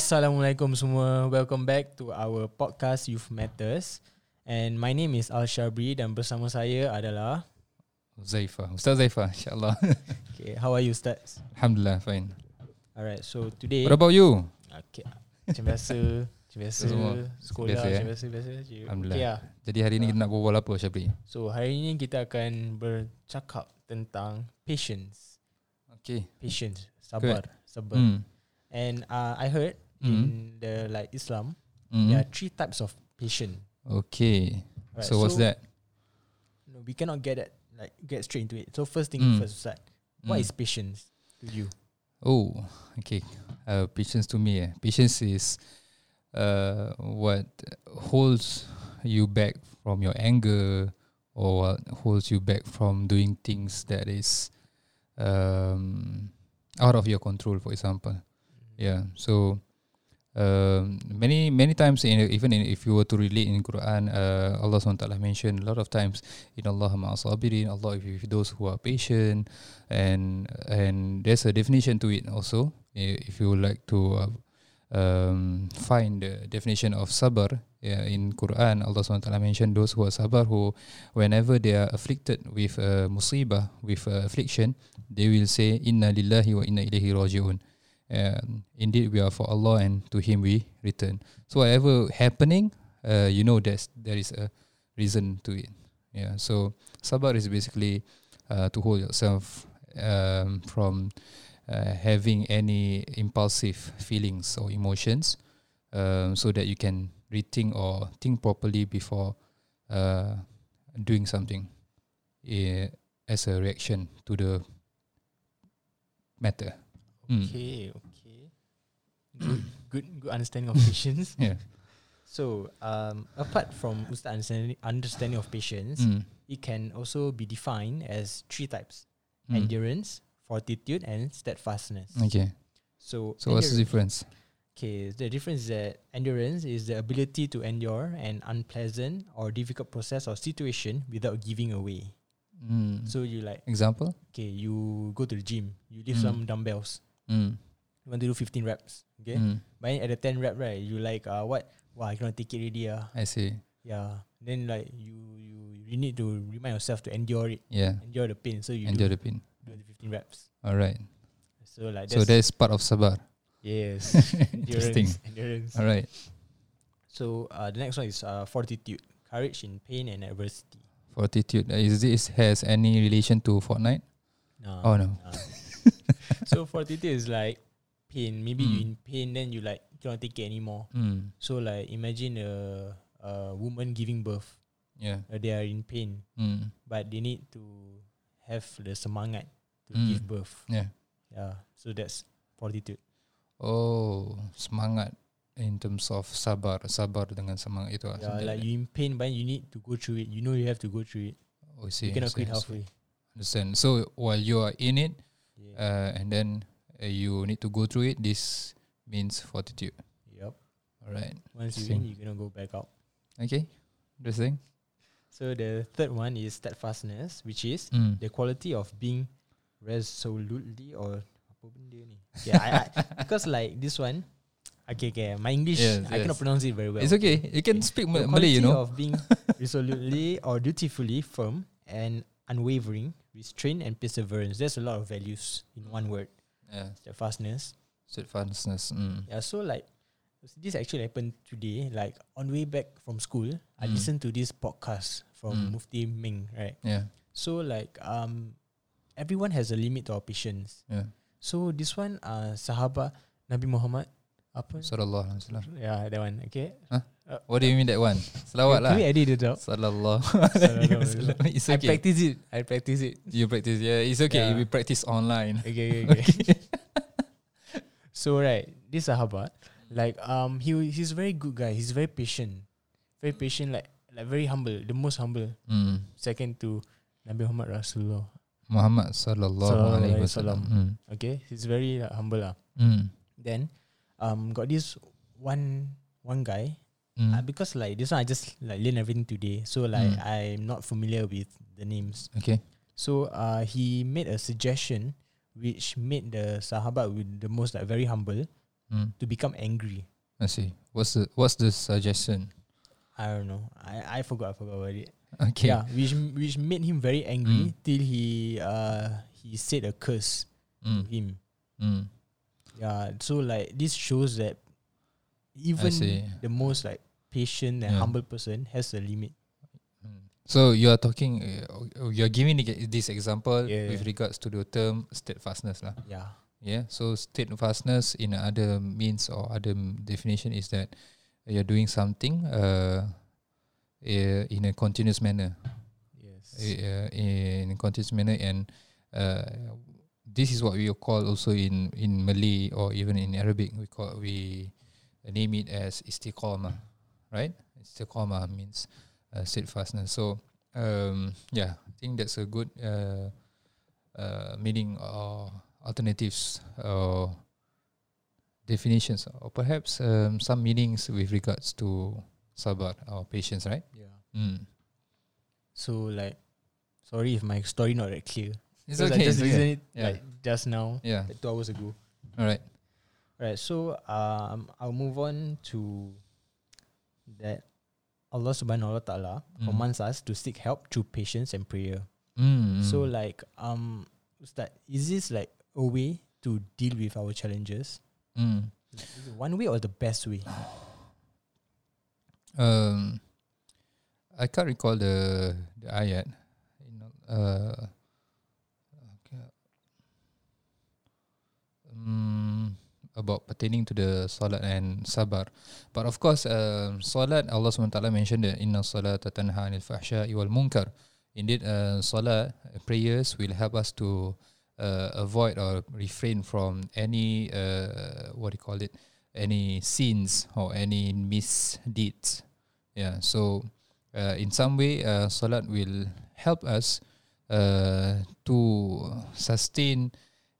Assalamualaikum semua. Welcome back to our podcast Youth Matters. And my name is Al Shabri dan bersama saya adalah Zaifa. Ustaz Zaifa, insyaAllah. Okay, how are you Ustaz? Alhamdulillah, fine. Alright, so today What about you? okay, macam biasa, macam biasa, Semua sekolah biasa, macam eh? biasa, biasa je. Alhamdulillah. Okay, lah. Jadi hari ni kita nak berbual apa, Syabri? So hari ini kita akan bercakap tentang patience. Okay. Patience, sabar, sabar. Hmm. And uh, I heard in the like Islam, Hmm. there are three types of patience. Okay. Right, So what's that? No, we cannot get that like get straight into it. So first thing Mm. first, Ustaz, what Mm. is patience to you? Oh, okay. Uh, patience to me. Eh. Patience is uh, what holds you back from your anger or what holds you back from doing things that is um, out of your control, for example. Yeah. So um, many many times in even in, if you were to relate in Quran, uh, Allah SWT mentioned a lot of times in Allah ma'asabirin, Allah if, if those who are patient, and and there's a definition to it also. If you would like to uh, um, find the definition of sabar yeah, in Quran, Allah SWT mentioned those who are sabar who, whenever they are afflicted with a musibah, with a affliction, they will say Inna lillahi wa inna ilaihi rajiun. Um, indeed, we are for Allah and to Him we return. So whatever happening, uh, you know there's there is a reason to it. Yeah. So sabar is basically uh, to hold yourself um, from uh, having any impulsive feelings or emotions, um, so that you can rethink or think properly before uh, doing something uh, as a reaction to the matter. Mm. Okay, okay. Good, good, good understanding of patience. Yeah. So, um, apart from Ustaz understanding, understanding of patience, Mm. it can also be defined as three types: Mm. endurance, fortitude, and steadfastness. Okay. So, So what's the difference? Okay, the difference is that endurance is the ability to endure an unpleasant or difficult process or situation without giving away. Mm. So you like, example? okay, you go to the gym, you lift Mm. some dumbbells, Mm. you want to do 15 reps, okay? Mm. But then at the 10 rep, right, you like, uh, what? Wow, I cannot take it already, ah. I see. Yeah. Then like you, you, you need to remind yourself to endure it, Yeah. endure the pain. So you Endure do, the pain. do the 15 reps. All right. So like So that's, that's part of sabar. yes, Interesting. endurance, endurance. All right. So uh, the next one is uh, fortitude, courage in pain and adversity. Fortitude. Uh, Is this has any relation to Fortnite? No. Oh, no. So fortitude is like pain. Maybe you Mm. in pain, then you like cannot take it anymore. Mm. So like imagine a a woman giving birth. Yeah. Uh, they are in pain, Mm. but they need to have the semangat to Mm. give birth. Yeah. Yeah. So that's fortitude. Oh, semangat in terms of sabar, sabar dengan semangat itu. ah, Yeah, something like you in pain, but you need to go through it. You know you have to go through it. Oh, see. you cannot see, quit see. halfway. Understand. So while you are in it, Yeah. uh, and then uh, you need to go through it, this means fortitude. yep. All right. Once you Same. in, you cannot go back out. Okay. Interesting. So the third one is steadfastness, which is Mm. the quality of being resolutely or apa benda ni? Okay, I, I, because like this one, okay, okay, my English Yes, I cannot pronounce it very well. It's okay. You can Okay. speak The Malay, you quality know. of being resolutely or dutifully firm and unwavering, restraint and perseverance. There's a lot of values in one word. Yeah. Steadfastness. Steadfastness. Mm. Yeah, so like this actually happened today. Like on way back from school, I Mm. listened to this podcast from Mm. Mufti Ming, right? Yeah. So like um everyone has a limit to our patience. Yeah. So this one uh sahabat Nabi Muhammad apa? Sallallahu alaihi wasallam. Yeah, that one. Okay. What do you mean that one? Salawat lah. Can we edit it out? Sallallahu alaihi wasallam. It's I okay. practice it. I practice it. You practice. Yeah, it's okay. Yeah. We practice online. Okay, okay, okay. so right, this sahabat, like um he he's very good guy. He's very patient. Very patient, like like very humble. The most humble. Mm. Second to Nabi Muhammad Rasulullah. Muhammad sallallahu alaihi wasallam. Okay, he's very like, humble lah. Mm. Mm. Then, um, got this one one guy. Mm. Uh, because like this one, I just like learn everything today. So like Mm. I'm not familiar with the names. Okay. So uh, he made a suggestion which made the sahabat with the most like very humble Mm. to become angry. I see. What's the what's the suggestion? I don't know. I, I forgot. I forgot about it. Okay. Yeah, which which made him very angry Mm. till he uh he said a curse to Mm. him. Mm. Yeah, so like this shows that even the most like patient and Yeah. humble person has a limit. So you are talking, uh, you are giving this example Yeah. with regards to the term steadfastness, lah. Yeah. Yeah. So steadfastness in other means or other definition is that you're doing something uh, uh, in a continuous manner, Yes. uh, in a continuous manner, and uh, this is what we call also in in Malay or even in Arabic we call we name it as istiqamah, right? Istiqamah means uh, steadfastness. So um, yeah, I think that's a good uh, uh, meaning or alternatives or definitions, or perhaps um, some meanings with regards to sabar or patience, right? Yeah. Mm. So like, sorry if my story not that clear. It's Because I okay. just okay. it Yeah. like just now, Yeah. like two hours ago. All right. All right. So um, I'll move on to that. Allah Subhanahu Wa Taala Mm. commands us to seek help through patience and prayer. Mm. So like um, Ustaz, is this like a way to deal with our challenges? Mm. Is it one way or the best way? Um, I can't recall the the ayat. You know, uh, okay. um, about pertaining to the salat and sabar. But of course, um, salat Allah SWT mentioned that inna salat tanha anil fahsya'i wal munkar. Indeed, uh, salat uh, prayers will help us to uh, avoid or refrain from any uh, what do you call it, any sins or any misdeeds. Yeah. So, uh, in some way, uh, salat will help us uh, to sustain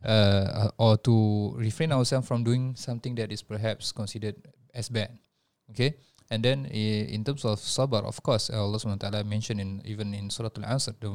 uh, or to refrain ourselves from doing something that is perhaps considered as bad. Okay. And then in terms of sabar, of course, Allah SWT mentioned in even in Surah Al-Asr, the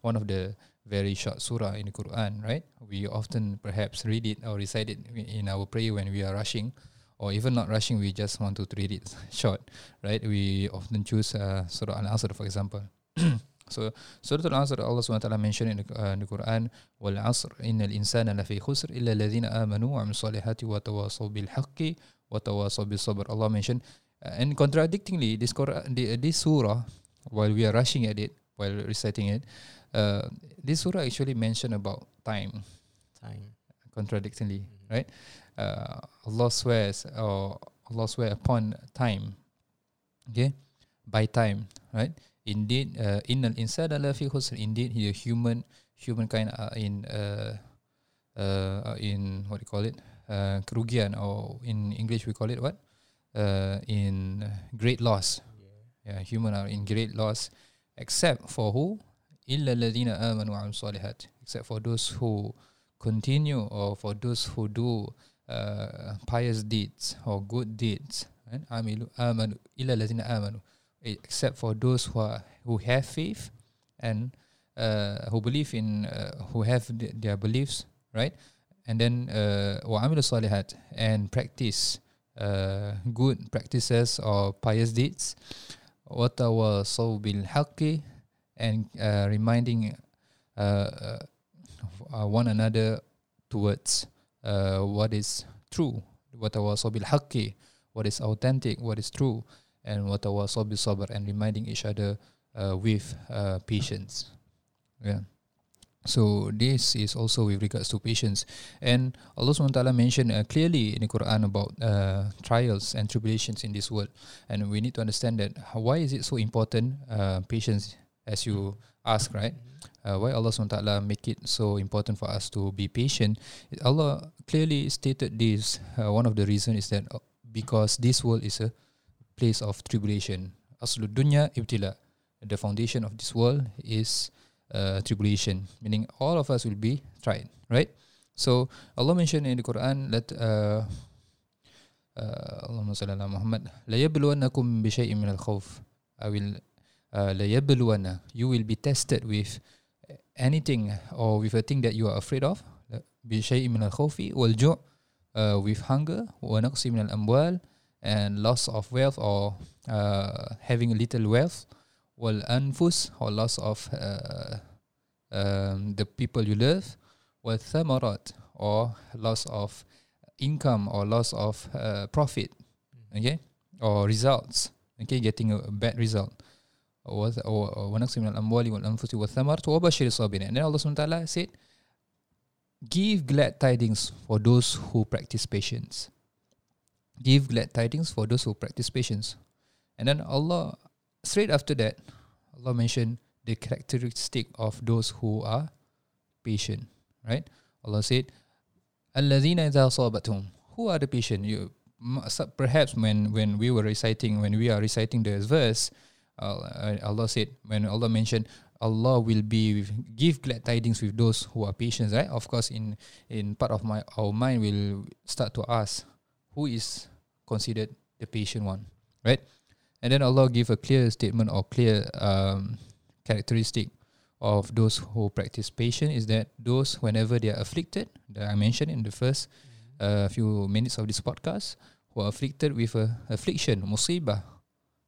one of the very short surah in the Quran, right? We often perhaps read it or recite it in our prayer when we are rushing, or even not rushing, we just want to read it short, right? We often choose uh, Surah Al-Asr, for example. so Surah Al-Asr, Allah SWT mentioned in the, uh, in the Quran, وَالْعَصْرِ إِنَّ الْإِنسَانَ لَفِي خُسْرٍ إِلَّا الَّذِينَ آمَنُوا وَعَمِلُوا الصَّالِحَاتِ وَتَوَاصَوْا بِالْحَقِّ وَتَوَاصَوْا بِالصَّبْرِ Allah mentioned, uh, and contradictingly, this Quran, the, this surah, while we are rushing at it, while reciting it, uh, this surah actually mentioned about time, Time. contradictingly, right? Uh, Allah swears, or Allah swear upon time, okay, by time, right? Indeed, uh, innal insana lafi khusr. Indeed, the human humankind are in uh, uh, in what do you call it? Uh, kerugian, or in English we call it what? Uh, in great loss. Yeah, human are in great loss, except for who? Illa ladina amanu wa salihat. Except for those who continue, or for those who do uh, pious deeds or good deeds. Right? Amilu amanu illa ladina amanu. Except for those who are who have faith and uh, who believe in uh, who have th- their beliefs, right? And then uh, wa amilu salihat and practice uh, good practices or pious deeds. وتواصوا بالحق and uh, reminding uh, uh, uh, one another towards uh, what is true وتواصوا بالحق what is authentic what is true and watawasaw bi and reminding each other uh, with uh, patience. Yeah. So this is also with regards to patience. And Allah SWT mentioned uh, clearly in the Quran about uh, trials and tribulations in this world. And we need to understand that why is it so important, uh, patience, as you ask, right? Mm-hmm. Uh, why Allah SWT make it so important for us to be patient? Allah clearly stated this. Uh, one of the reasons is that uh, because this world is a place of tribulation. Aslul dunya ibtila. The foundation of this world is uh, tribulation, meaning all of us will be tried, right? So Allah mentioned in the Quran that uh, uh, Allah Muhammad la yabluwanakum bi shay'in min al-khawf. I will uh, la yabluwana. You will be tested with anything or with a thing that you are afraid of. Bi shay'in min al-khawfi wal ju' uh, with hunger wa naqsi min al-amwal. and loss of wealth or uh, having a little wealth, والأنفس or loss of uh, um, the people you love, والثمرات or loss of income or loss of uh, profit, okay, or results, okay, getting a bad result. وذ- و- ونقص من الأموال والأنفس والثمرات وبشر الصابرين. And then Allah SWT said, Give glad tidings for those who practice patience. Give glad tidings for those who practice patience. And then Allah, straight after that, Allah mentioned the characteristic of those who are patient, right? Allah said, Alladhina idha asabatum. Who are the patient? You, perhaps when, when we were reciting, when we are reciting the verse, uh, Allah said, when Allah mentioned, Allah will be give glad tidings with those who are patient, right? Of course, in in part of my our mind will start to ask, who is considered the patient one, right? And then Allah give a clear statement or clear um, characteristic of those who practice patience is that those whenever they are afflicted, that I mentioned in the first uh, few minutes of this podcast, who are afflicted with a affliction, musibah,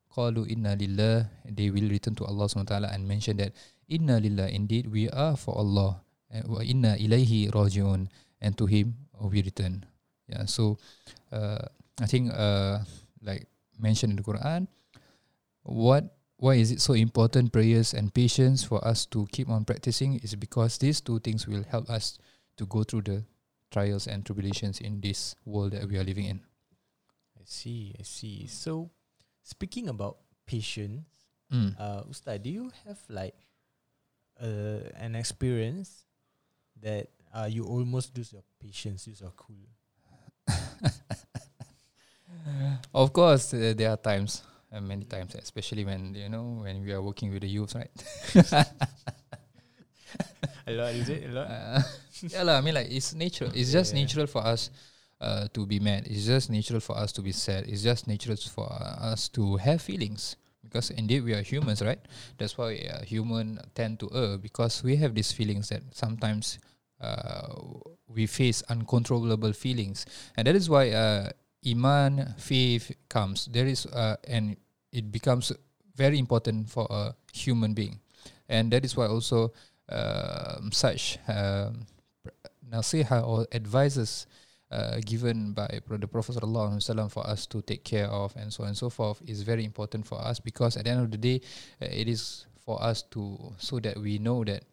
qalu inna lillah, they will return to Allah SWT and mention that inna lillah, indeed we are for Allah, and wa inna ilaihi rajiun, and to Him we return. Yeah, so uh, I think uh, like mentioned in the Quran, what why is it so important prayers and patience for us to keep on practicing is because these two things will help us to go through the trials and tribulations in this world that we are living in. I see, I see. So, speaking about patience, Mm. uh, Ustaz, do you have like uh, an experience that uh, you almost lose your patience, lose your cool? Of course, uh, there are times, uh, many times, especially when you know when we are working with the youth, right? A lot, is it? A lot? Uh, yeah, lah. I mean, like it's natural. It's just Yeah. natural for us uh, to be mad. It's just natural for us to be sad. It's just natural for us to have feelings because indeed we are humans, right? That's why uh, human tend to err because we have these feelings that sometimes uh, we face uncontrollable feelings, and that is why uh, iman, faith comes. There is uh, and it becomes very important for a human being, and that is why also um, such um, nasiha or advices uh, given by the Prophet sallallahu for us to take care of and so on and so forth is very important for us because at the end of the day uh, it is for us to so that we know that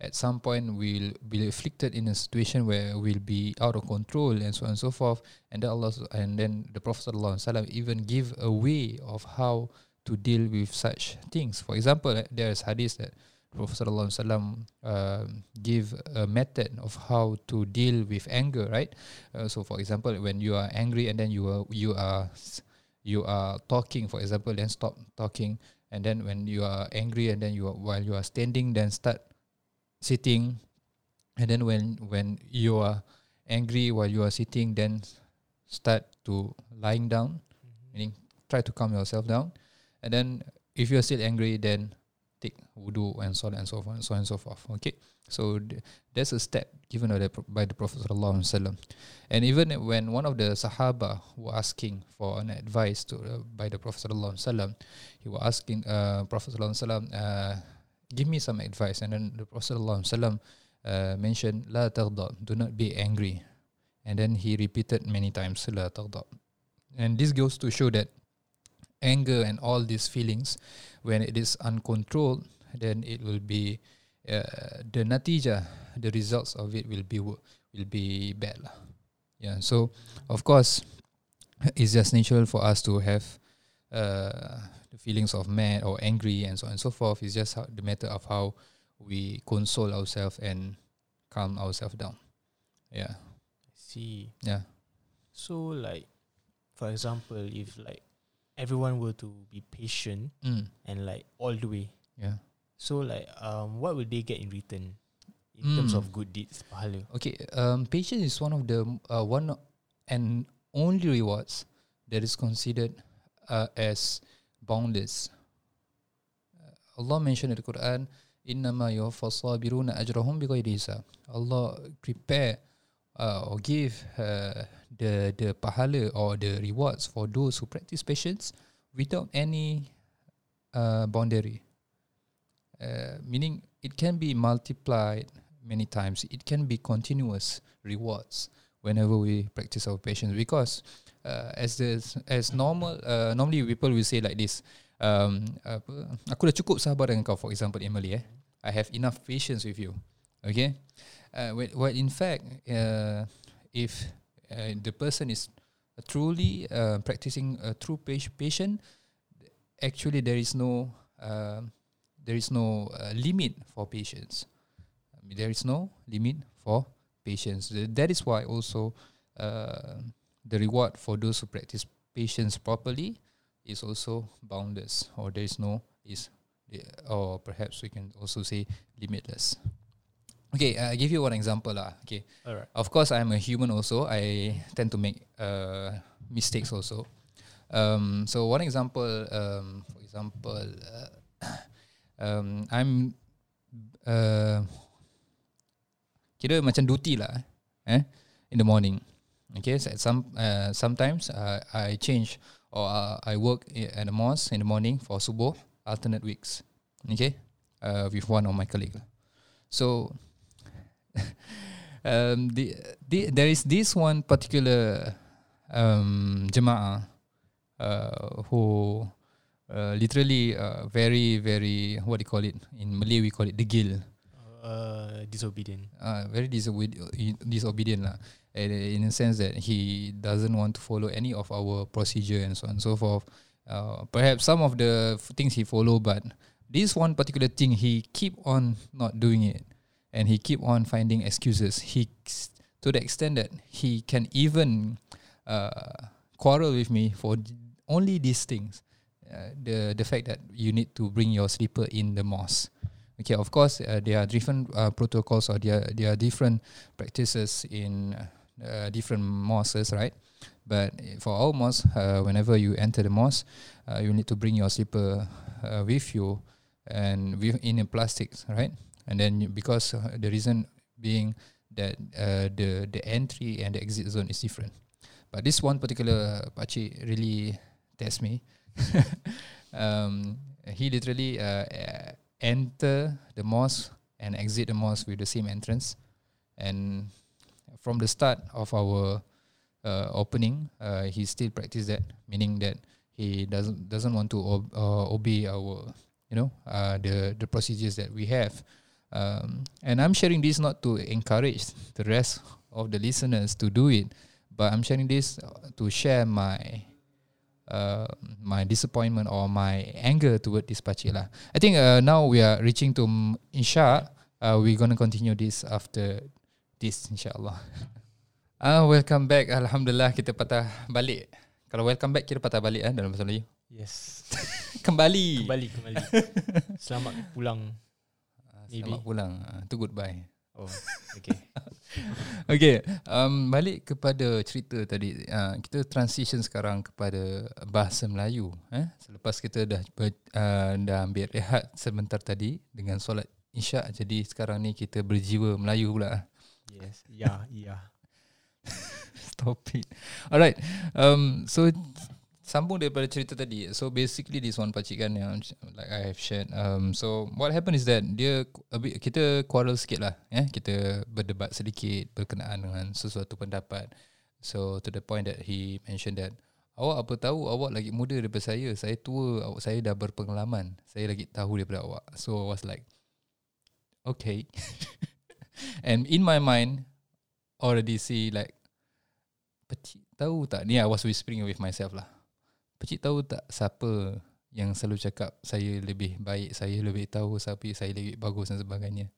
at some point we'll be afflicted in a situation where we'll be out of control and so on and so forth. And then Allah and then the Prophet wasallam even give a way of how to deal with such things. For example uh, there is hadith that Prophet sallallahu alaihi um, give a method of how to deal with anger, right? Uh, so, for example, when you are angry and then you are you are you are talking, for example, then stop talking, and then when you are angry and then you are while you are standing, then start sitting, and then when when you are angry while you are sitting, then start to lying down, meaning try to calm yourself down, and then if you are still angry, then take wudu and so on and so forth and so on and so forth. Okay, so th- that's a step given by the, by the Prophet sallallahu alaihi wasallam, and even when one of the Sahaba were asking for an advice to uh, by the Prophet sallallahu alaihi wasallam, he was asking uh, Prophet sallallahu alaihi wasallam, uh, give me some advice, and then the Prophet uh, mentioned, la taghdab, do not be angry, and then he repeated many times, la taghdab, and this goes to show that anger and all these feelings when it is uncontrolled then it will be uh, the natija the results of it will be will be bad lah. yeah so of course it's just natural for us to have uh, feelings of mad or angry and so on and so forth it's just how, the matter of how we console ourselves and calm ourselves down yeah I See. yeah So, like, for example, if like everyone were to be patient mm. and like all the way, yeah so like, um, what would they get in return in terms Mm. of good deeds, pahala? Okay, um, patience is one of the uh, one and only rewards that is considered uh, as boundless. Uh, Allah mentioned in the Quran, "Innama sabiruna ajrahum hisab." Allah prepare uh, or give uh, the the pahala or the rewards for those who practice patience without any uh, boundary. Uh, meaning it can be multiplied many times. It can be continuous rewards whenever we practice our patience because uh, as as normal uh, normally people will say like this um, apa, aku dah cukup sabar dengan kau for example Emily eh. I have enough patience with you okay? Uh, when in fact uh, if uh, the person is truly uh, practicing a true patient actually there is no uh, there is no uh, limit for patience. There is no limit for patience. That is why also uh, the reward for those who practice patience properly is also boundless, or there is no is, or perhaps we can also say limitless. Okay, I give you one example lah. Okay, of course I'm a human also. I tend to make uh, mistakes also. Um, so one example, um, for example, uh, um, I'm uh, kira macam duty lah eh in the morning okay so some uh, sometimes uh, I change or uh, I work at the mosque in the morning for subuh alternate weeks okay uh, with one of my colleague so um the, the there is this one particular um jemaah uh, who uh, literally uh, very very what do you call it in Malay we call it degil Uh, disobedient. uh, very disobedient, disobedient lah. In a sense that he doesn't want to follow any of our procedure and so on and so forth. Uh, perhaps some of the things he follow, but this one particular thing he keep on not doing it, and he keep on finding excuses. He to the extent that he can even uh, quarrel with me for only these things. Uh, the the fact that you need to bring your slipper in the mosque. Okay, of course, uh, there are different uh, protocols or there there are different practices in uh, different mosques, right? But for our mosque, uh, whenever you enter the mosque, uh, you need to bring your slipper uh, with you and with in a plastic, right? And then you- because uh, the reason being that uh, the the entry and the exit zone is different. But this one particular pakcik really test me. um, he literally uh, enter the mosque and exit the mosque with the same entrance, and from the start of our uh, opening, uh, he still practice that, meaning that he doesn't doesn't want to ob- uh, obey our you know uh, the the procedures that we have. Um, and I'm sharing this not to encourage the rest of the listeners to do it, but I'm sharing this to share my uh, my disappointment or my anger toward this pakcik lah. I think uh, now we are reaching to Insha. Uh, we're gonna continue this after this, insyaAllah. Ah, welcome back. Alhamdulillah kita patah balik. Kalau welcome back kira patah balik eh dalam bahasa Melayu. Yes. Kembali. kembali kembali. Selamat pulang. Ah, Maybe. Selamat pulang. Ah, tu goodbye. Oh, okay. Okay, um, balik kepada cerita tadi. Uh, kita transition sekarang kepada bahasa Melayu. Eh? Selepas kita dah ber, uh, dah ambil rehat sebentar tadi dengan solat isyak, jadi sekarang ni kita berjiwa Melayu pula. Yes. Ya, ya. Stop it. Alright. Um, so sambung daripada cerita tadi. So basically this one pakcik kan yang like I have shared. Um, so what happened is that dia a bit, kita quarrel sikit lah. Eh? Kita berdebat sedikit berkenaan dengan sesuatu pendapat. So to the point that he mentioned that awak apa tahu awak lagi muda daripada saya. Saya tua, awak saya dah berpengalaman. Saya lagi tahu daripada awak. So I was like okay. And in my mind already see like Pecik tahu tak? Ni I was whispering with myself lah. Pecik tahu tak Siapa Yang selalu cakap Saya lebih baik Saya lebih tahu Siapa saya lebih bagus Dan sebagainya?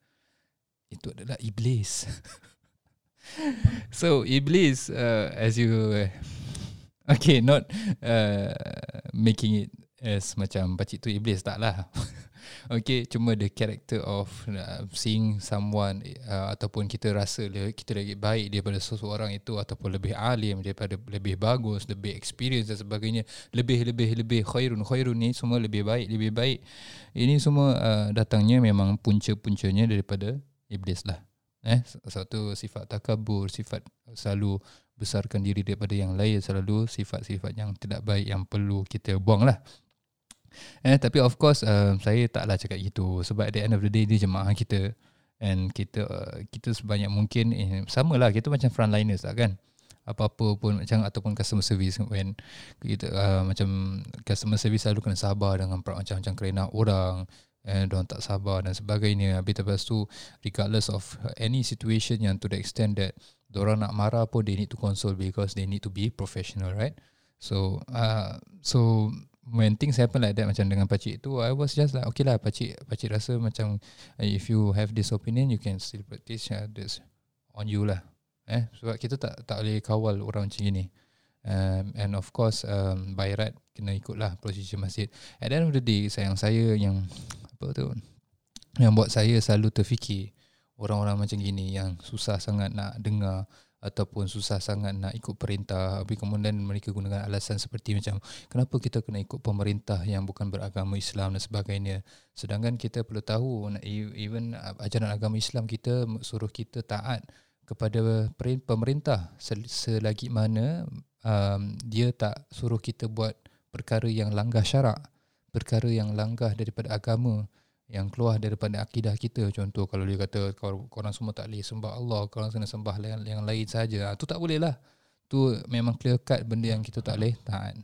Itu adalah Iblis. So Iblis uh, As you uh, Okay not uh, Making it As macam Pacik tu Iblis Tak lah Okay Cuma the character of uh, Seeing someone uh, Ataupun kita rasa Kita lagi baik Daripada seseorang itu Ataupun lebih alim Daripada lebih bagus Lebih experience dan sebagainya Lebih lebih lebih Khairun Khairun ni semua lebih baik Lebih baik Ini semua uh, datangnya Memang punca-puncanya Daripada Iblis lah Eh, satu sifat takabur, sifat selalu besarkan diri daripada yang lain, selalu sifat-sifat yang tidak baik yang perlu kita buang lah. Eh, tapi of course uh, saya taklah cakap gitu. Sebab at the end of the day dia jemaah kita. And kita uh, kita sebanyak mungkin eh, sama lah kita macam frontliners lah kan. Apa-apa pun macam ataupun customer service when kita uh, macam customer service selalu kena sabar dengan macam-macam kerana orang. And don't tak sabar dan sebagainya. Habis lepas tu regardless of any situation yang to the extent that orang nak marah pun they need to console because they need to be professional right? So uh, so when things happen like that macam dengan pakcik tu I was just like okay lah pakcik pakcik rasa macam if you have this opinion you can still practice uh, this on you lah. Eh sebab kita tak tak boleh kawal orang macam ni um, and of course um, by right kena ikutlah prosedur masjid. At the end of the day sayang saya yang apa tu yang buat saya selalu terfikir orang-orang macam gini yang susah sangat nak dengar ataupun susah sangat nak ikut perintah. Tapi kemudian mereka gunakan alasan seperti macam kenapa kita kena ikut pemerintah yang bukan beragama Islam dan sebagainya? Sedangkan kita perlu tahu even ajaran agama Islam kita suruh kita taat kepada pemerintah. Selagi mana um, dia tak suruh kita buat perkara yang langgar syarak, perkara yang langgar daripada agama yang keluar daripada akidah kita. Contoh kalau dia kata korang semua tak boleh sembah Allah korang kena sembah yang, yang lain saja tu tak boleh lah. Tu memang clear cut benda yang kita tak boleh tahan.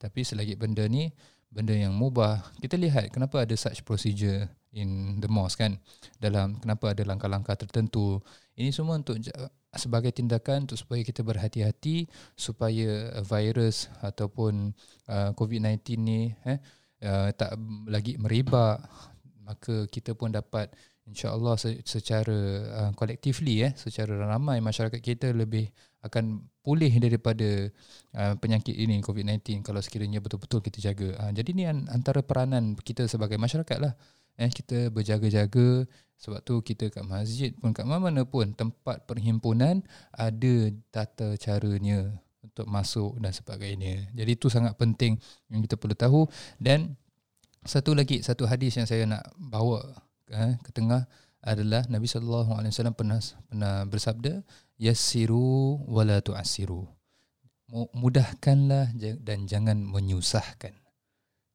Tapi selagi benda ni benda yang mubah kita lihat kenapa ada such procedure in the mosque kan. Dalam kenapa ada langkah-langkah tertentu. Ini semua untuk sebagai tindakan untuk supaya kita berhati-hati supaya virus ataupun uh, COVID-19 ni eh uh, tak lagi merebak maka kita pun dapat insya-Allah secara uh, collectively eh secara ramai masyarakat kita lebih akan pulih daripada uh, penyakit ini COVID-19 kalau sekiranya betul-betul kita jaga. Uh, jadi ni antara peranan kita sebagai masyarakat lah eh kita berjaga-jaga sebab tu kita kat masjid pun kat mana-mana pun tempat perhimpunan ada tata caranya untuk masuk dan sebagainya. Jadi itu sangat penting yang kita perlu tahu dan satu lagi satu hadis yang saya nak bawa eh, ke tengah adalah Nabi sallallahu alaihi wasallam pernah pernah bersabda yassiru wala tu'assiru. Mudahkanlah dan jangan menyusahkan.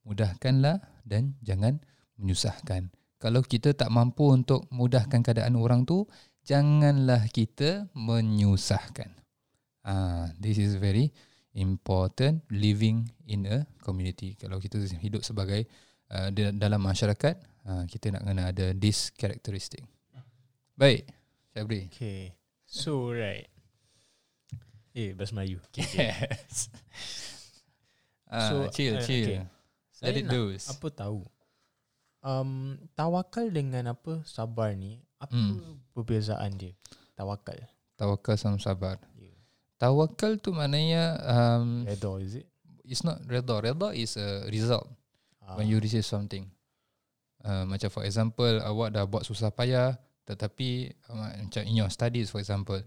Mudahkanlah dan jangan menyusahkan. Kalau kita tak mampu untuk mudahkan keadaan orang tu, janganlah kita menyusahkan. Ah, this is very important living in a community. Kalau kita hidup sebagai uh, dalam masyarakat, uh, kita nak kena ada this characteristic. Baik, Syabri. Okay. So right. Eh, bahasa Melayu. Okay, yes. uh, so, chill, uh, chill. Okay. Let it do. Apa tahu? um, tawakal dengan apa sabar ni apa hmm. perbezaan dia tawakal tawakal sama sabar yeah. tawakal tu maknanya um, redha is it it's not redha redha is a result ah. when you receive something uh, macam for example awak dah buat susah payah tetapi uh, macam in your studies for example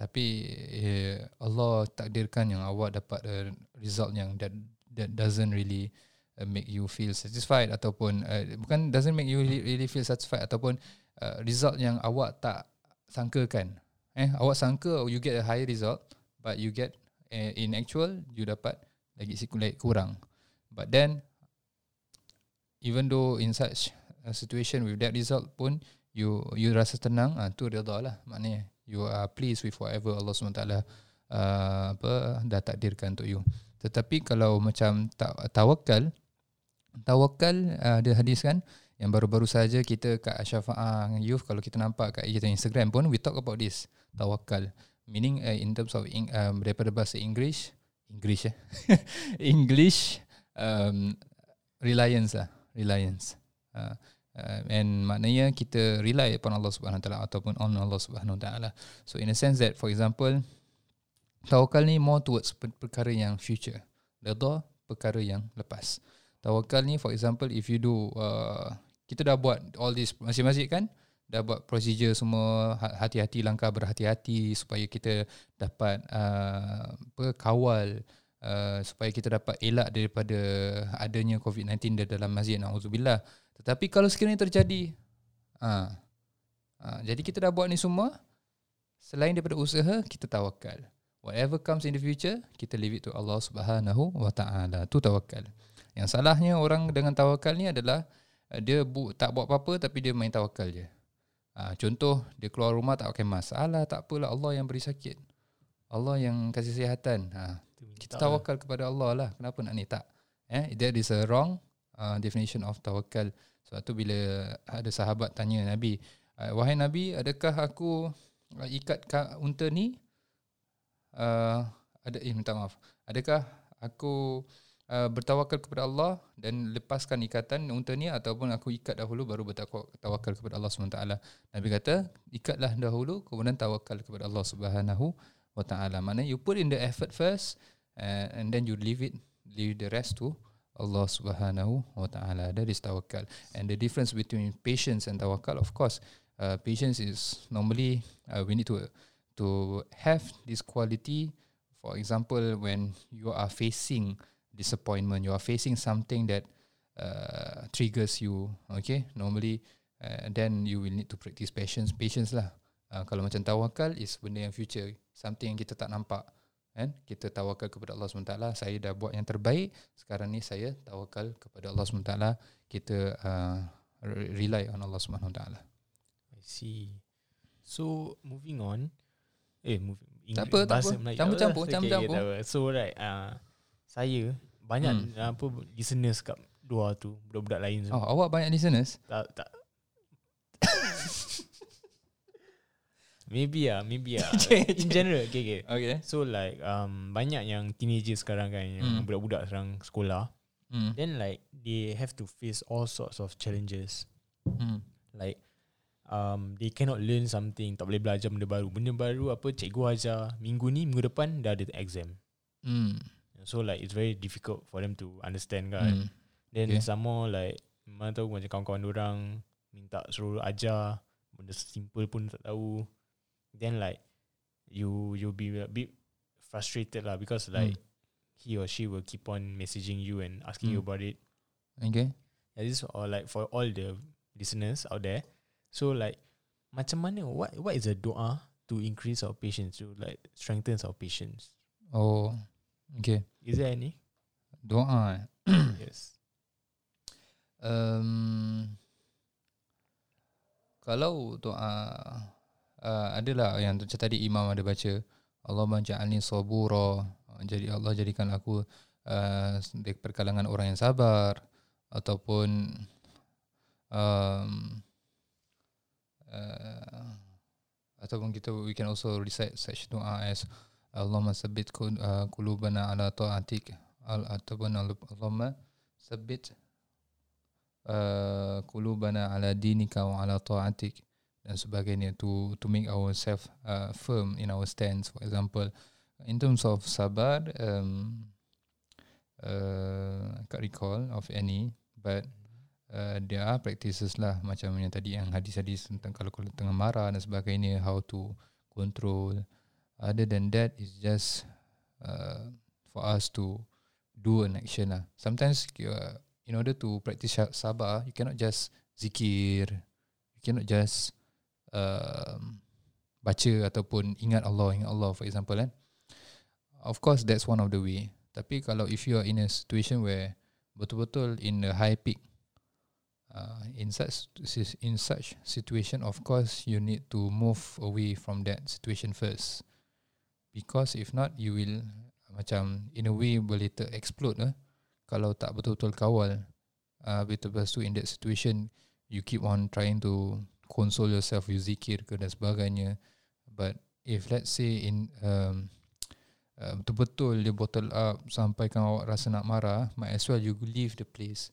tapi eh, Allah takdirkan yang awak dapat a result yang that that doesn't really uh, make you feel satisfied ataupun uh, bukan doesn't make you really feel satisfied ataupun uh, result yang awak tak sangkakan eh awak sangka you get a higher result but you get uh, in actual you dapat lagi sikit kurang but then even though in such a situation with that result pun you you rasa tenang ah tu redha lah. Maknanya you are pleased with whatever Allah SWT uh, apa dah takdirkan untuk you. Tetapi kalau macam tak tawakal tawakal uh, ada hadis kan yang baru-baru saja kita kat Asyafa'ah Youth kalau kita nampak kat kita Instagram pun we talk about this tawakal. Meaning uh, in terms of in, um, daripada bahasa English English eh English um, reliance lah reliance. Uh, uh, and maknanya kita rely upon Allah Subhanahu Taala ataupun on Allah Subhanahu Taala. So in a sense that for example tawakal ni more towards perkara yang future redha perkara yang lepas. Tawakal ni for example if you do uh, kita dah buat all this masing-masing kan? Dah buat procedure semua ha-, hati-hati langkah berhati-hati supaya kita dapat uh, apa kawal supaya kita dapat elak daripada adanya covid-19 di dalam masjid naudzubillah tetapi kalau sekiranya terjadi uh, Ha, jadi kita dah buat ni semua. Selain daripada usaha, kita tawakal. Whatever comes in the future, kita leave it to Allah Subhanahu wa taala. Tu tawakal. Yang salahnya orang dengan tawakal ni adalah uh, dia bu, tak buat apa-apa tapi dia main tawakal je. Ha, contoh dia keluar rumah tak pakai mask. Alah tak apalah Allah yang beri sakit. Allah yang kasih kesihatan. Ha, kita tawakal kepada Allah lah. Kenapa nak ni tak? Eh, that is a wrong uh, definition of tawakal. Sebab tu bila ada sahabat tanya Nabi, uh, wahai Nabi, adakah aku uh, ikat unta ni? Uh, ada eh minta maaf. Adakah aku uh, bertawakal kepada Allah dan lepaskan ikatan unta ni ataupun aku ikat dahulu baru bertawakal kepada Allah SWT. Nabi kata, ikatlah dahulu kemudian tawakal kepada Allah Subhanahu wa taala. Maknanya you put in the effort first uh, and then you leave it leave the rest to Allah Subhanahu wa taala. That is tawakal. And the difference between patience and tawakal, of course, uh, patience is normally uh, we need to to have this quality. For example, when you are facing disappointment, you are facing something that uh, triggers you. Okay, normally, uh, then you will need to practice patience. Patience lah. Uh, kalau macam tawakal is benda yang future, something yang kita tak nampak kan? Kita tawakal kepada Allah SWT saya dah buat yang terbaik. Sekarang ni saya tawakal kepada Allah SWT kita uh, rely on Allah SWT I see. So moving on. Eh moving tak apa tak apa. Campur-campur campur-campur so right uh, saya banyak hmm. apa listeners kat luar tu budak-budak lain semua. Oh, awak banyak listeners? Tak tak Maybe ah, maybe ah. In general, okay, okay. Okay. So like um banyak yang teenager sekarang kan, yang mm. budak-budak sekarang sekolah. Mm. Then like they have to face all sorts of challenges. Mm. Like um they cannot learn something, tak boleh belajar benda baru. Benda baru apa cikgu ajar minggu ni, minggu depan dah ada exam. Mm. So like it's very difficult for them to understand kan. Mm. Then okay. some more like mana tahu macam kawan-kawan orang minta suruh ajar benda simple pun tak tahu then like you you'll be a bit frustrated lah because like mm. he or she will keep on messaging you and asking mm. you about it. Okay. Yeah, this or like for all the listeners out there. So like macam mana what what is a doa to increase our patience to like strengthen our patience? Oh, okay. Is there any doa? yes. Um, kalau doa uh, adalah yang macam tadi imam ada baca Allah menja'alni sabura. Jadi Allah jadikan aku uh, di perkalangan orang yang sabar ataupun um, uh, ataupun kita we can also recite such doa as Allahumma sabbit qulubana uh, ala ta'atik. Al ataupun Allahumma sabbit uh, qulubana ala dinika wa ala ta'atik dan sebagainya to to make ourselves uh, firm in our stance. For example in terms of sabar um uh, I can't recall of any but uh, there are practices lah macam yang tadi yang hadis-hadis tentang kalau kalau tengah marah dan sebagainya how to control. Other than that is just uh, for us to do an action lah. Sometimes uh, in order to practice sabar you cannot just zikir. You cannot just um, baca ataupun ingat Allah ingat Allah for example kan? Of course that's one of the way. Tapi kalau if you are in a situation where betul-betul in a high peak uh, in such in such situation of course you need to move away from that situation first. Because if not you will macam in a way boleh ter explode eh? kalau tak betul-betul kawal uh, betul-betul in that situation you keep on trying to console yourself with zikir ke dan sebagainya but if let's say in um, uh, betul-betul dia bottle up sampaikan awak rasa nak marah might as well you leave the place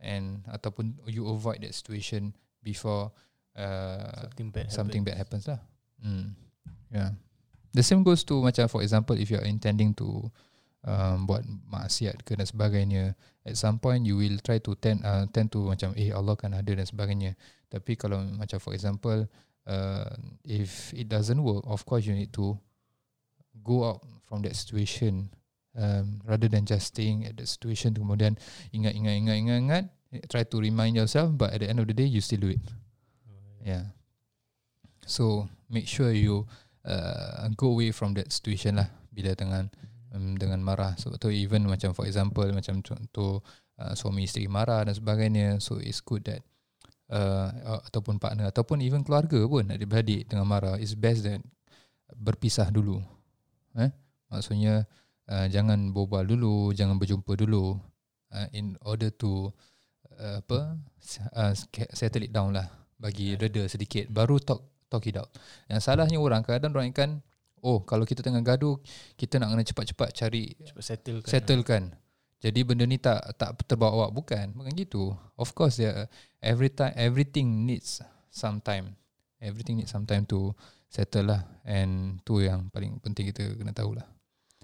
and ataupun you avoid that situation before uh, something bad something happens. bad happens lah mm. yeah the same goes to macam for example if you are intending to um, buat maksiat ke dan sebagainya at some point you will try to tend uh, tend to macam eh Allah kan ada dan sebagainya tapi kalau macam for example uh, if it doesn't work of course you need to go out from that situation um, rather than just staying at that situation kemudian ingat ingat ingat ingat ingat try to remind yourself but at the end of the day you still do it yeah So make sure you uh, go away from that situation lah bila dengan um, dengan marah. Sebab tu even macam for example macam contoh uh, suami isteri marah dan sebagainya. So it's good that uh, ataupun partner ataupun even keluarga pun adik-beradik tengah marah. It's best that berpisah dulu. Eh? Maksudnya uh, jangan berbual dulu, jangan berjumpa dulu uh, in order to uh, apa uh, settle it down lah bagi reda sedikit baru talk talk it out. Yang salahnya orang kadang orang kan oh kalau kita tengah gaduh kita nak kena cepat-cepat cari cepat settlekan. Settlekan. Jadi benda ni tak tak terbawa bukan bukan gitu. Of course ya every time everything needs some time. Everything needs some time to settle lah and tu yang paling penting kita kena tahu lah.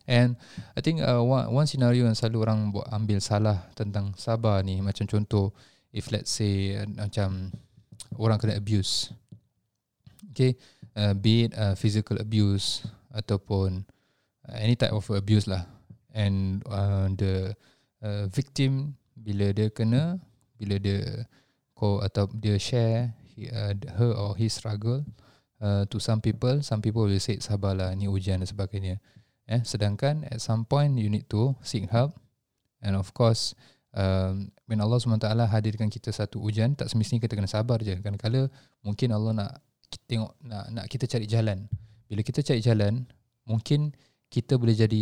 And I think uh, one, one scenario yang selalu orang buat ambil salah tentang sabar ni macam contoh if let's say uh, macam orang kena abuse okay uh, be it uh, physical abuse ataupun uh, any type of abuse lah and uh, the uh, victim bila dia kena bila dia ko atau dia share he, uh, her or his struggle uh, to some people some people will say sabarlah ni ujian dan sebagainya. Eh sedangkan at some point you need to seek help. And of course um, when Allah SWT hadirkan kita satu ujian tak semestinya kita kena sabar je. Kadang-kadang mungkin Allah nak tengok nak nak kita cari jalan. Bila kita cari jalan mungkin kita boleh jadi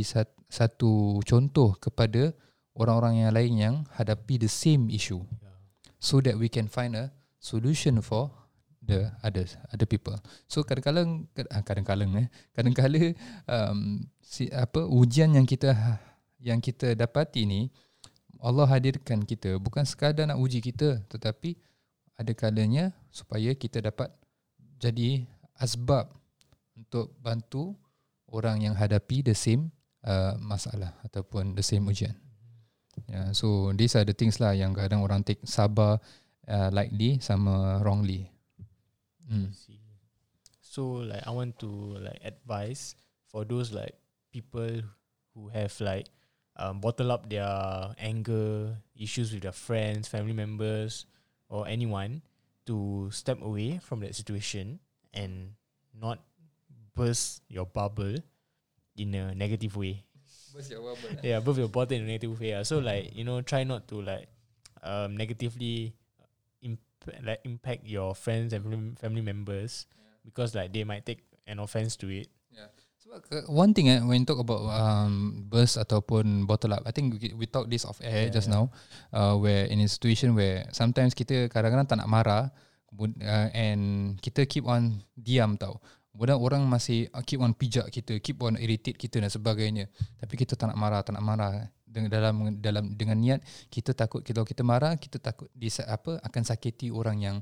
satu contoh kepada orang-orang yang lain yang hadapi the same issue. So that we can find a solution for the others other people. So kadang-kadang ah, kadang-kadang eh. Kadang-kadang um, si, apa ujian yang kita yang kita dapati ni Allah hadirkan kita bukan sekadar nak uji kita tetapi ada kalanya supaya kita dapat jadi asbab untuk bantu orang yang hadapi the same uh, masalah ataupun the same ujian. Yeah, so these are the things lah yang kadang orang take sabar uh, lightly sama wrongly. Mm. So like I want to like advise for those like people who have like um, bottle up their anger, issues with their friends, family members, or anyone to step away from that situation and not burst your bubble in a negative way. Burst your bubble. yeah, burst your bottle in a negative way. So like you know, try not to like um, negatively like impact your friends and family members yeah. because like they might take an offense to it. Yeah. So one thing eh, when you talk about um, burst ataupun bottle up, I think we, we talk this off air yeah, just yeah. now, uh, where in a situation where sometimes kita kadang-kadang tak nak marah uh, and kita keep on diam tau. Kemudian orang masih keep on pijak kita, keep on irritate kita dan sebagainya. Tapi kita tak nak marah, tak nak marah. Dengan dalam dalam dengan niat kita takut kalau kita marah kita takut di apa akan sakiti orang yang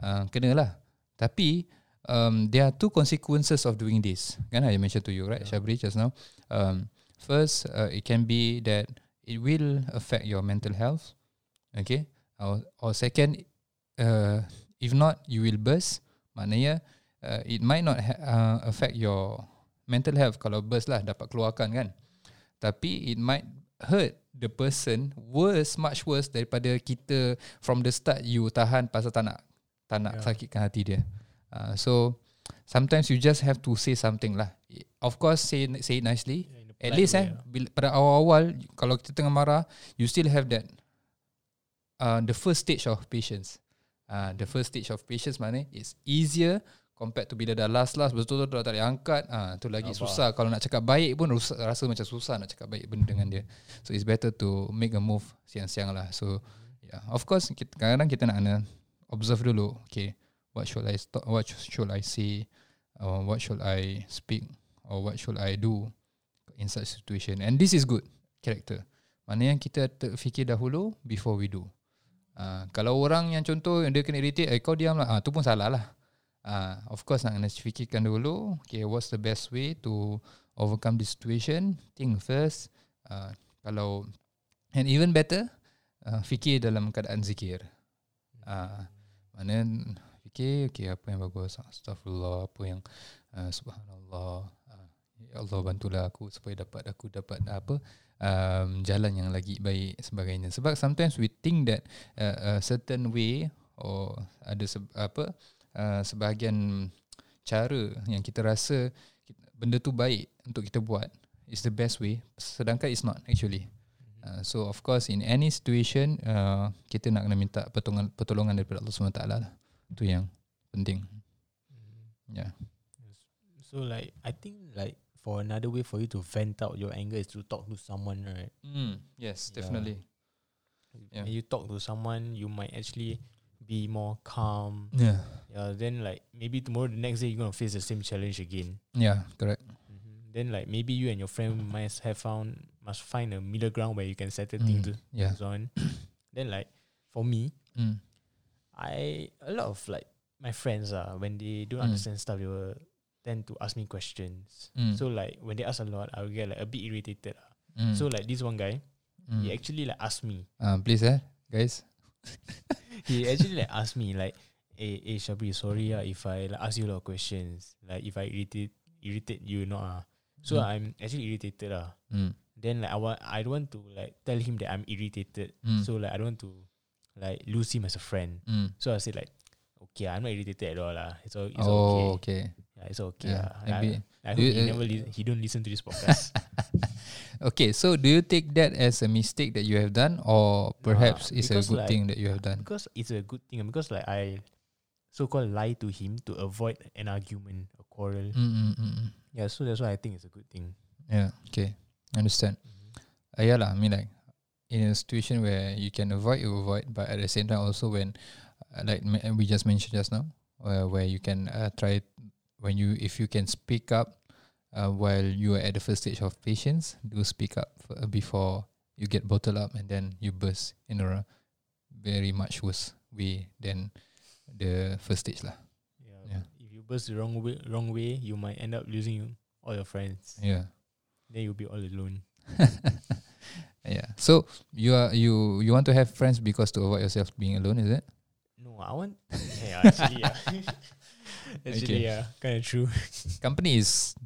uh, kena lah tapi um, there are two consequences of doing this. Kan I mentioned to you right yeah. Shabri just now? Um, first uh, it can be that it will affect your mental health okay? Or, or second uh, if not you will burst. Maknanya uh, it might not ha- uh, affect your mental health kalau burst lah dapat keluarkan kan. Tapi it might hurt the person worse much worse daripada kita from the start you tahan pasal tak nak tak nak yeah. sakitkan hati dia. Uh, so sometimes you just have to say something lah. Of course say say it nicely. Yeah, at least way, eh yeah. bila, pada awal-awal kalau kita tengah marah you still have that uh, the first stage of patience. Uh, the first stage of patience mana is easier compared to bila dah last last betul-betul dah tak boleh angkat. Ah tu lagi Apa? susah. Kalau nak cakap baik pun rasa, rasa macam susah nak cakap baik benda dengan dia. So it's better to make a move siang-siang lah. So yeah. Of course kita, kadang-kadang kita nak observe dulu. Okay what should I stop what should I say? Or what should I speak? Or what should I do in such situation? And this is good character. Mana yang kita fikir dahulu before we do. Uh, kalau orang yang contoh dia kena irritate eh kau diam lah. Ah, tu pun salah lah uh, of course nak kena fikirkan dulu okay what's the best way to overcome this situation? Think first. Uh, kalau and even better uh, fikir dalam keadaan zikir. Uh, mana fikir okay apa yang bagus? Astagfirullah apa yang uh, subhanallah. Uh, ya Allah bantulah aku supaya dapat aku dapat apa um, jalan yang lagi baik sebagainya. Sebab sometimes we think that uh, a certain way or ada se- apa uh, sebahagian cara yang kita rasa benda tu baik untuk kita buat is the best way sedangkan it's not actually uh, so of course in any situation uh, kita nak kena minta pertolongan pertolongan daripada Allah SWT lah tu yang penting mm-hmm. yeah so like i think like for another way for you to vent out your anger is to talk to someone right mm, yes definitely yeah. when you talk to someone you might actually be more calm. Yeah. Yeah. Then like maybe tomorrow, the next day, you're gonna face the same challenge again. Yeah. Correct. Mm-hmm. Then like maybe you and your friend must have found must find a middle ground where you can settle Mm, things yeah. on. then like for me, Mm. I a lot of like my friends uh, when they don't Mm. understand stuff, they will tend to ask me questions. Mm. So like when they ask a lot, I will get like a bit irritated. Mm. So like this one guy, Mm. he actually like asked me. uh, please eh guys. he actually like asked me like, "Hey, hey Shabri, sorry ah if I like, ask you a lot of questions. Like if I irritate irritate you, not ah." So Mm. I'm actually irritated ah. Mm. Then like I want I don't want to like tell him that I'm irritated. Mm. So like I don't want to like lose him as a friend. Mm. So I said like, okay, I'm not irritated at all lah. It's all it's oh, okay. okay. Yeah, it's okay. Yeah. I, I hope you- he uh, never li- he don't listen to this podcast. Okay, so do you take that as a mistake that you have done, or perhaps it's a good like- thing that you have done? because it's a good thing. Because like I so called lie to him to avoid an argument, a quarrel. Mm, mm, mm, mm. Yeah, so that's why I think it's a good thing. Yeah. Okay. Understand. Uh, yeah lah. I mean, like in a situation where you can avoid, you avoid. But at the same time, also when, uh, like we just mentioned just now, uh, where you can uh, try when you if you can speak up uh, while you are at the first stage of patience, do speak up f- uh, before you get bottled up and then you burst in a very much worse way than the first stage lah. Yeah. Yeah. If you burst the wrong way, wrong way, you might end up losing all your friends. Yeah. Then you'll be all alone. yeah. So you are you you want to have friends because to avoid yourself being alone, is it? No, I want. yeah, actually, yeah. actually, Okay. yeah, kind of true. company is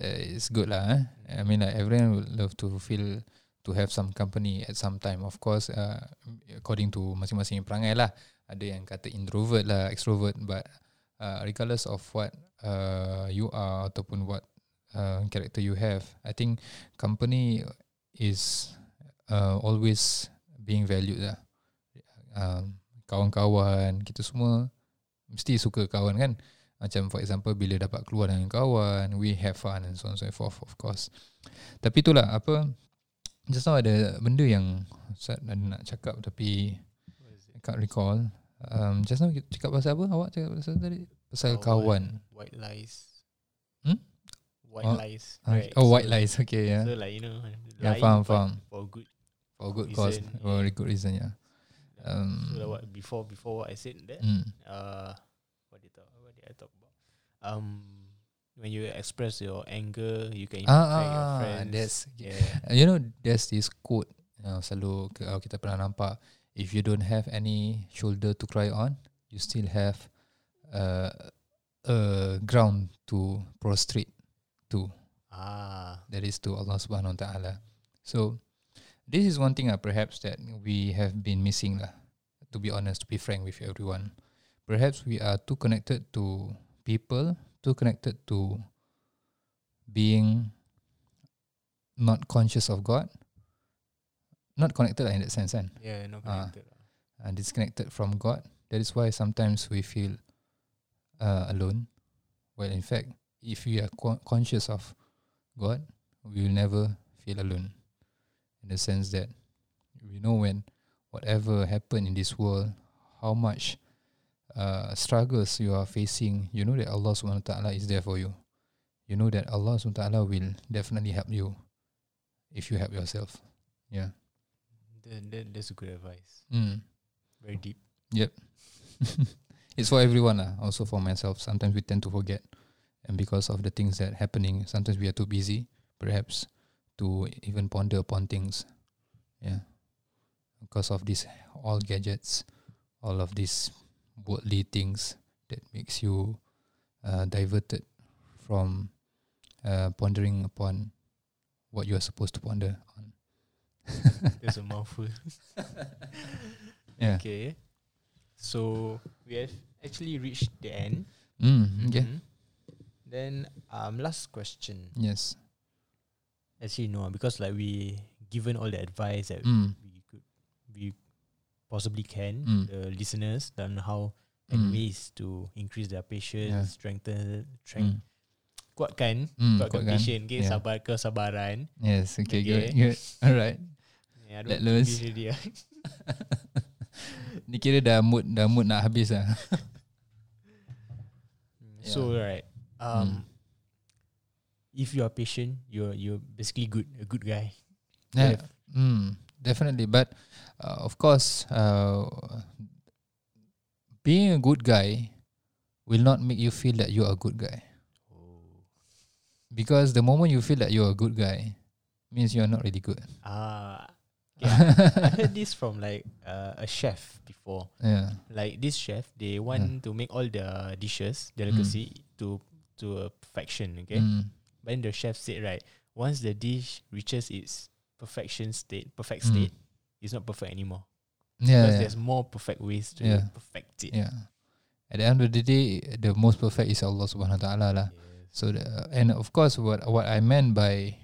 uh, is good lah. Eh? I mean, like everyone would love to feel to have some company at some time. Of course, uh, according to masing-masing perangai lah. Ada yang kata introvert lah, extrovert. But uh, regardless of what uh, you are ataupun what uh, character you have, I think company is uh, always being valued lah. Um, kawan-kawan kita semua mesti suka kawan kan. Macam for example bila dapat keluar dengan kawan, we have fun and so on and so forth of course. Tapi itulah apa just now ada benda yang Ustaz ada nak cakap tapi can't recall. Um, just now cakap pasal apa? Awak cakap pasal tadi? Pasal kawan. White lies. Hmm? White Oh, lies. Ah, right. Oh, So- white lies. Okay, yeah. So like you know, Yeah, faham, faham. For good. For good reason, cause. For yeah. a good reason, yeah. Um, so what before before what I said that Mm. uh what did I talk what did I talk about? Um when you express your anger, you can Ah, affect your ah, friends. that's yeah. Uh, you know there's this quote uh, selalu kalau kita pernah nampak if you don't have any shoulder to cry on you still have uh, a ground to prostrate to Ah. that is to Allah Subhanahu Wa Taala so this is one thing uh, perhaps that we have been missing lah to be honest to be frank with everyone perhaps we are too connected to people too connected to being not conscious of God not connected in that sense kan Yeah, not Ah. connected. uh, disconnected from God. That is why sometimes we feel uh, alone. Well, in fact, if we are co- conscious of God, we will never feel alone. In the sense that we know when whatever happened in this world, how much uh, struggles you are facing, you know that Allah Subhanahu Wa Taala is there for you. You know that Allah Subhanahu Wa Taala will definitely help you if you help yourself. Yeah. That, that, that's a good advice. Mm. Very deep. Yep. it's for everyone lah. Also for myself. Sometimes we tend to forget, and because of the things that happening, sometimes we are too busy, perhaps, to even ponder upon things. Yeah, because of these all gadgets, all of these worldly things that makes you uh, diverted from uh, pondering upon what you are supposed to ponder on. That's a mouthful. Yeah. Okay. So we have actually reached the end. Mm, okay. Mhm. Then um last question. Yes. Actually no, because like we given all the advice that Mm. we could we possibly can Mm. the listeners dan how and Mm. ways to increase their patience, Yeah. strengthen, strength, Mm. kuatkan, Mm, kuatkan kuatkan. patient, okay, Yeah. sabar kesabaran. Yes. Okay. Okay. Good. Good. Alright. Yeah, Let loose. ah. Ni kira dah mood dah mood nak habis lah. So right, um, Mm. if you are patient, you're you're basically good, a good guy. Yeah. Mm, definitely. But uh, of course, uh, being a good guy will not make you feel that you're a good guy. Oh. Because the moment you feel that you're a good guy, means you're not really good. Ah, yeah. I heard this from like uh, a chef before. Yeah. Like this chef, they want to make all the dishes delicacy to to a perfection. Okay, Mm. but then the chef said right, once the dish reaches its perfection state, perfect Mm. state, it's not perfect anymore. Yeah. because yeah. there's more perfect ways to Yeah. perfect it. Yeah. At the end of the day, the most perfect is Allah Subhanahu Wa Taala lah. Yes. So the, and of course, what what I meant by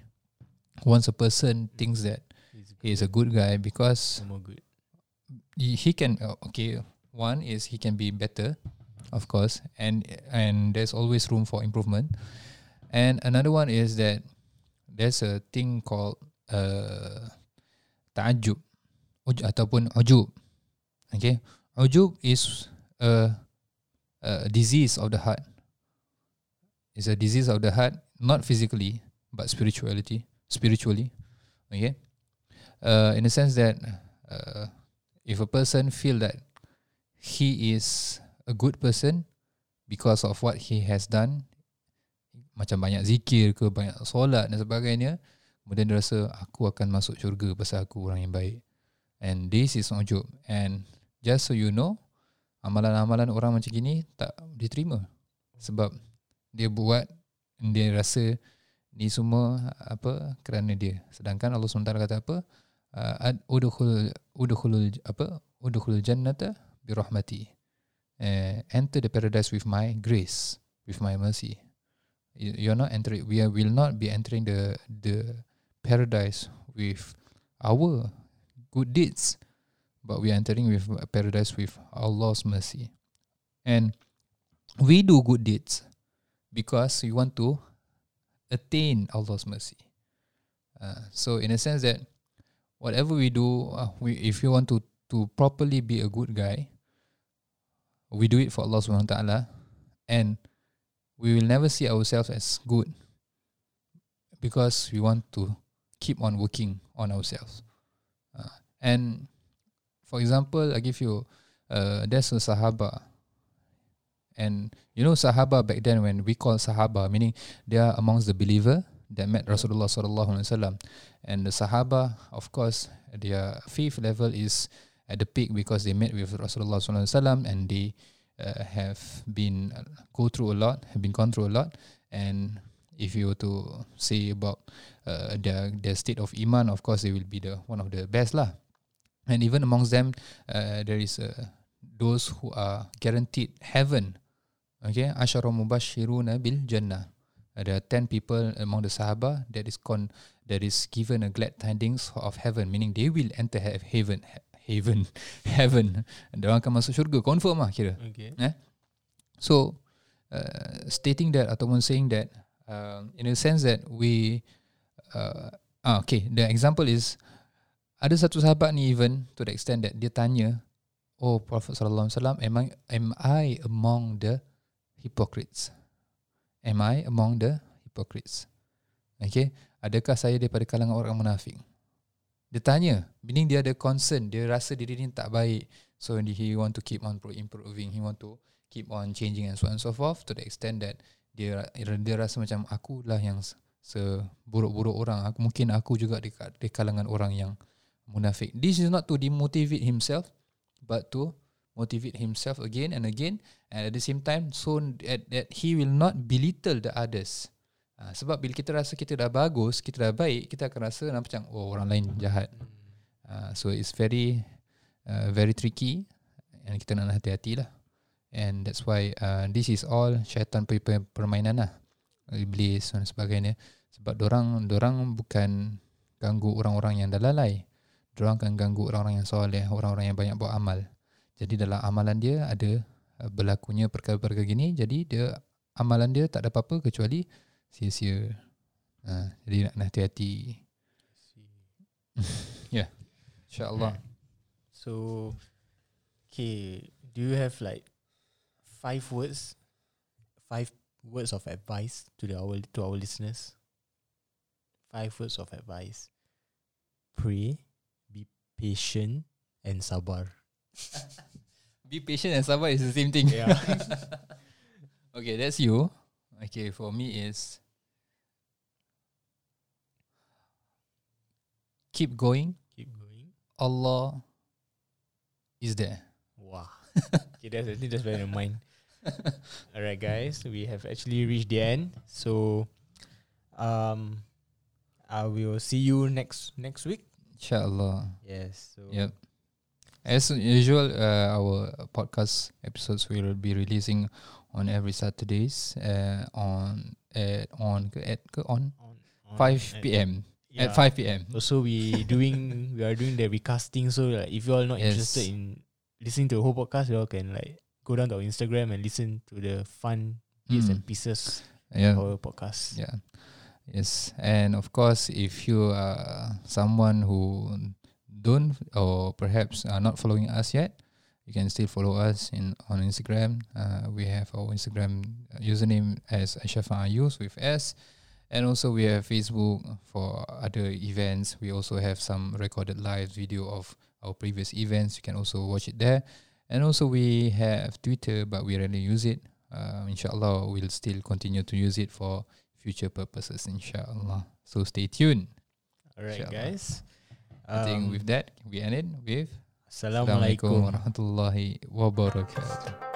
once a person thinks that he is a good guy because more good. he, he can uh, okay. One is he can be better, of course, and and there's always room for improvement. And another one is that there's a thing called uh, ta'ajub uj, ataupun ujub. Okay, ujub is a, a disease of the heart. It's a disease of the heart, not physically but spirituality, spiritually. Okay, uh, in the sense that uh, if a person feel that he is a good person because of what he has done, macam banyak zikir ke, banyak solat dan sebagainya, kemudian dia rasa aku akan masuk syurga pasal aku orang yang baik. And this is ujub. And just so you know, amalan-amalan orang macam gini tak diterima. Sebab dia buat, dia rasa ni semua apa kerana dia. Sedangkan Allah SWT kata apa? Uh, udkhul udkhul apa? Udkhul jannata bi rahmati. Uh, enter the paradise with my grace, with my mercy. You- You're not entering. We will not be entering the the paradise with our good deeds, but we are entering with paradise with Allah's mercy. And we do good deeds because we want to attain Allah's mercy. Uh, so in a sense that whatever we do, uh, we if you want to to properly be a good guy, we do it for Allah Subhanahu Wa Taala, and we will never see ourselves as good because we want to keep on working on ourselves. Uh, and for example, I give you, uh, there's a Sahaba. And you know Sahaba back then when we call Sahaba, meaning they are amongst the believer that met Rasulullah sallallahu alaihi wasallam. And the Sahaba, of course, their faith level is at the peak because they met with Rasulullah sallallahu alaihi wasallam and they uh, have been uh, go through a lot, have been gone through a lot. And if you were to say about uh, their their state of iman, of course, they will be the one of the best lah. And even amongst them, uh, there is uh, those who are guaranteed heaven. Okay, Ashara mubashiruna bil jannah. Uh, there are ten people among the Sahaba that is con that is given a glad tidings of heaven, meaning they will enter he- heaven, he- heaven, heaven. Mereka akan masuk syurga, confirm lah kira. Okay. So, uh, stating that ataupun saying that, um, in a sense that we, uh, ah, okay, the example is, ada satu sahabat ni even to the extent that dia tanya, oh Prophet sallallahu alaihi wasallam, am I am I among the hypocrites? Am I among the hypocrites? Okay, adakah saya daripada kalangan orang munafik? Dia tanya, meaning dia ada concern, dia rasa diri ni tak baik, so he want to keep on pro- improving, he want to keep on changing and so on and so forth to the extent that dia dia rasa macam aku lah yang seburuk-buruk orang. Aku mungkin aku juga di, ka- di kalangan orang yang munafik. This is not to demotivate himself but to motivate himself again and again. And at the same time so that, that he will not belittle the others. Ha, sebab bila kita rasa kita dah bagus kita dah baik kita akan rasa macam oh orang lain jahat. Uh, so it's very uh, very tricky and kita nak hati-hati lah. And that's why uh, this is all syaitan permainan lah iblis dan sebagainya. Sebab orang orang bukan ganggu orang-orang yang dah lalai. Orang akan ganggu orang-orang yang soleh orang-orang yang banyak buat amal. Jadi dalam amalan dia ada uh, berlakunya perkara-perkara gini jadi dia amalan dia tak ada apa-apa kecuali sia-sia. Ha, jadi nak hati-hati ya. Yeah. insyaallah so okay do you have like five words? Five words of advice to the our to our listeners? Five words of advice. Pray, be patient and sabar. be patient and sabar is the same thing. Yeah. okay, that's you. Okay, for me is keep going. Keep going. Allah is there. Wow. okay, that's I think that's very in mind. Alright, guys, we have actually reached the end. So, um, I will see you next next week. Inshallah. Yes. So. Yep. As usual, uh, our podcast episodes will be releasing on every Saturdays uh, on at on at on, on, on 5 p.m. At, yeah. at 5 p.m. Also, we doing we are doing the recasting. So, like, if you are not yes. interested in listening to the whole podcast, you all can like go down to our Instagram and listen to the fun bits mm. and pieces yeah. of our podcast. Yeah. Yes. And of course, if you are someone who don't or perhaps are not following us yet, you can still follow us in on Instagram. Uh, we have our Instagram username as Ashafa Ayus with S. And also we have Facebook for other events. We also have some recorded live video of our previous events. You can also watch it there. And also we have Twitter, but we rarely use it. Uh, inshallah, we'll still continue to use it for future purposes. Inshallah. So stay tuned. All right, inshallah. guys. I think um, with that, we end it with Assalamualaikum warahmatullahi wabarakatuh.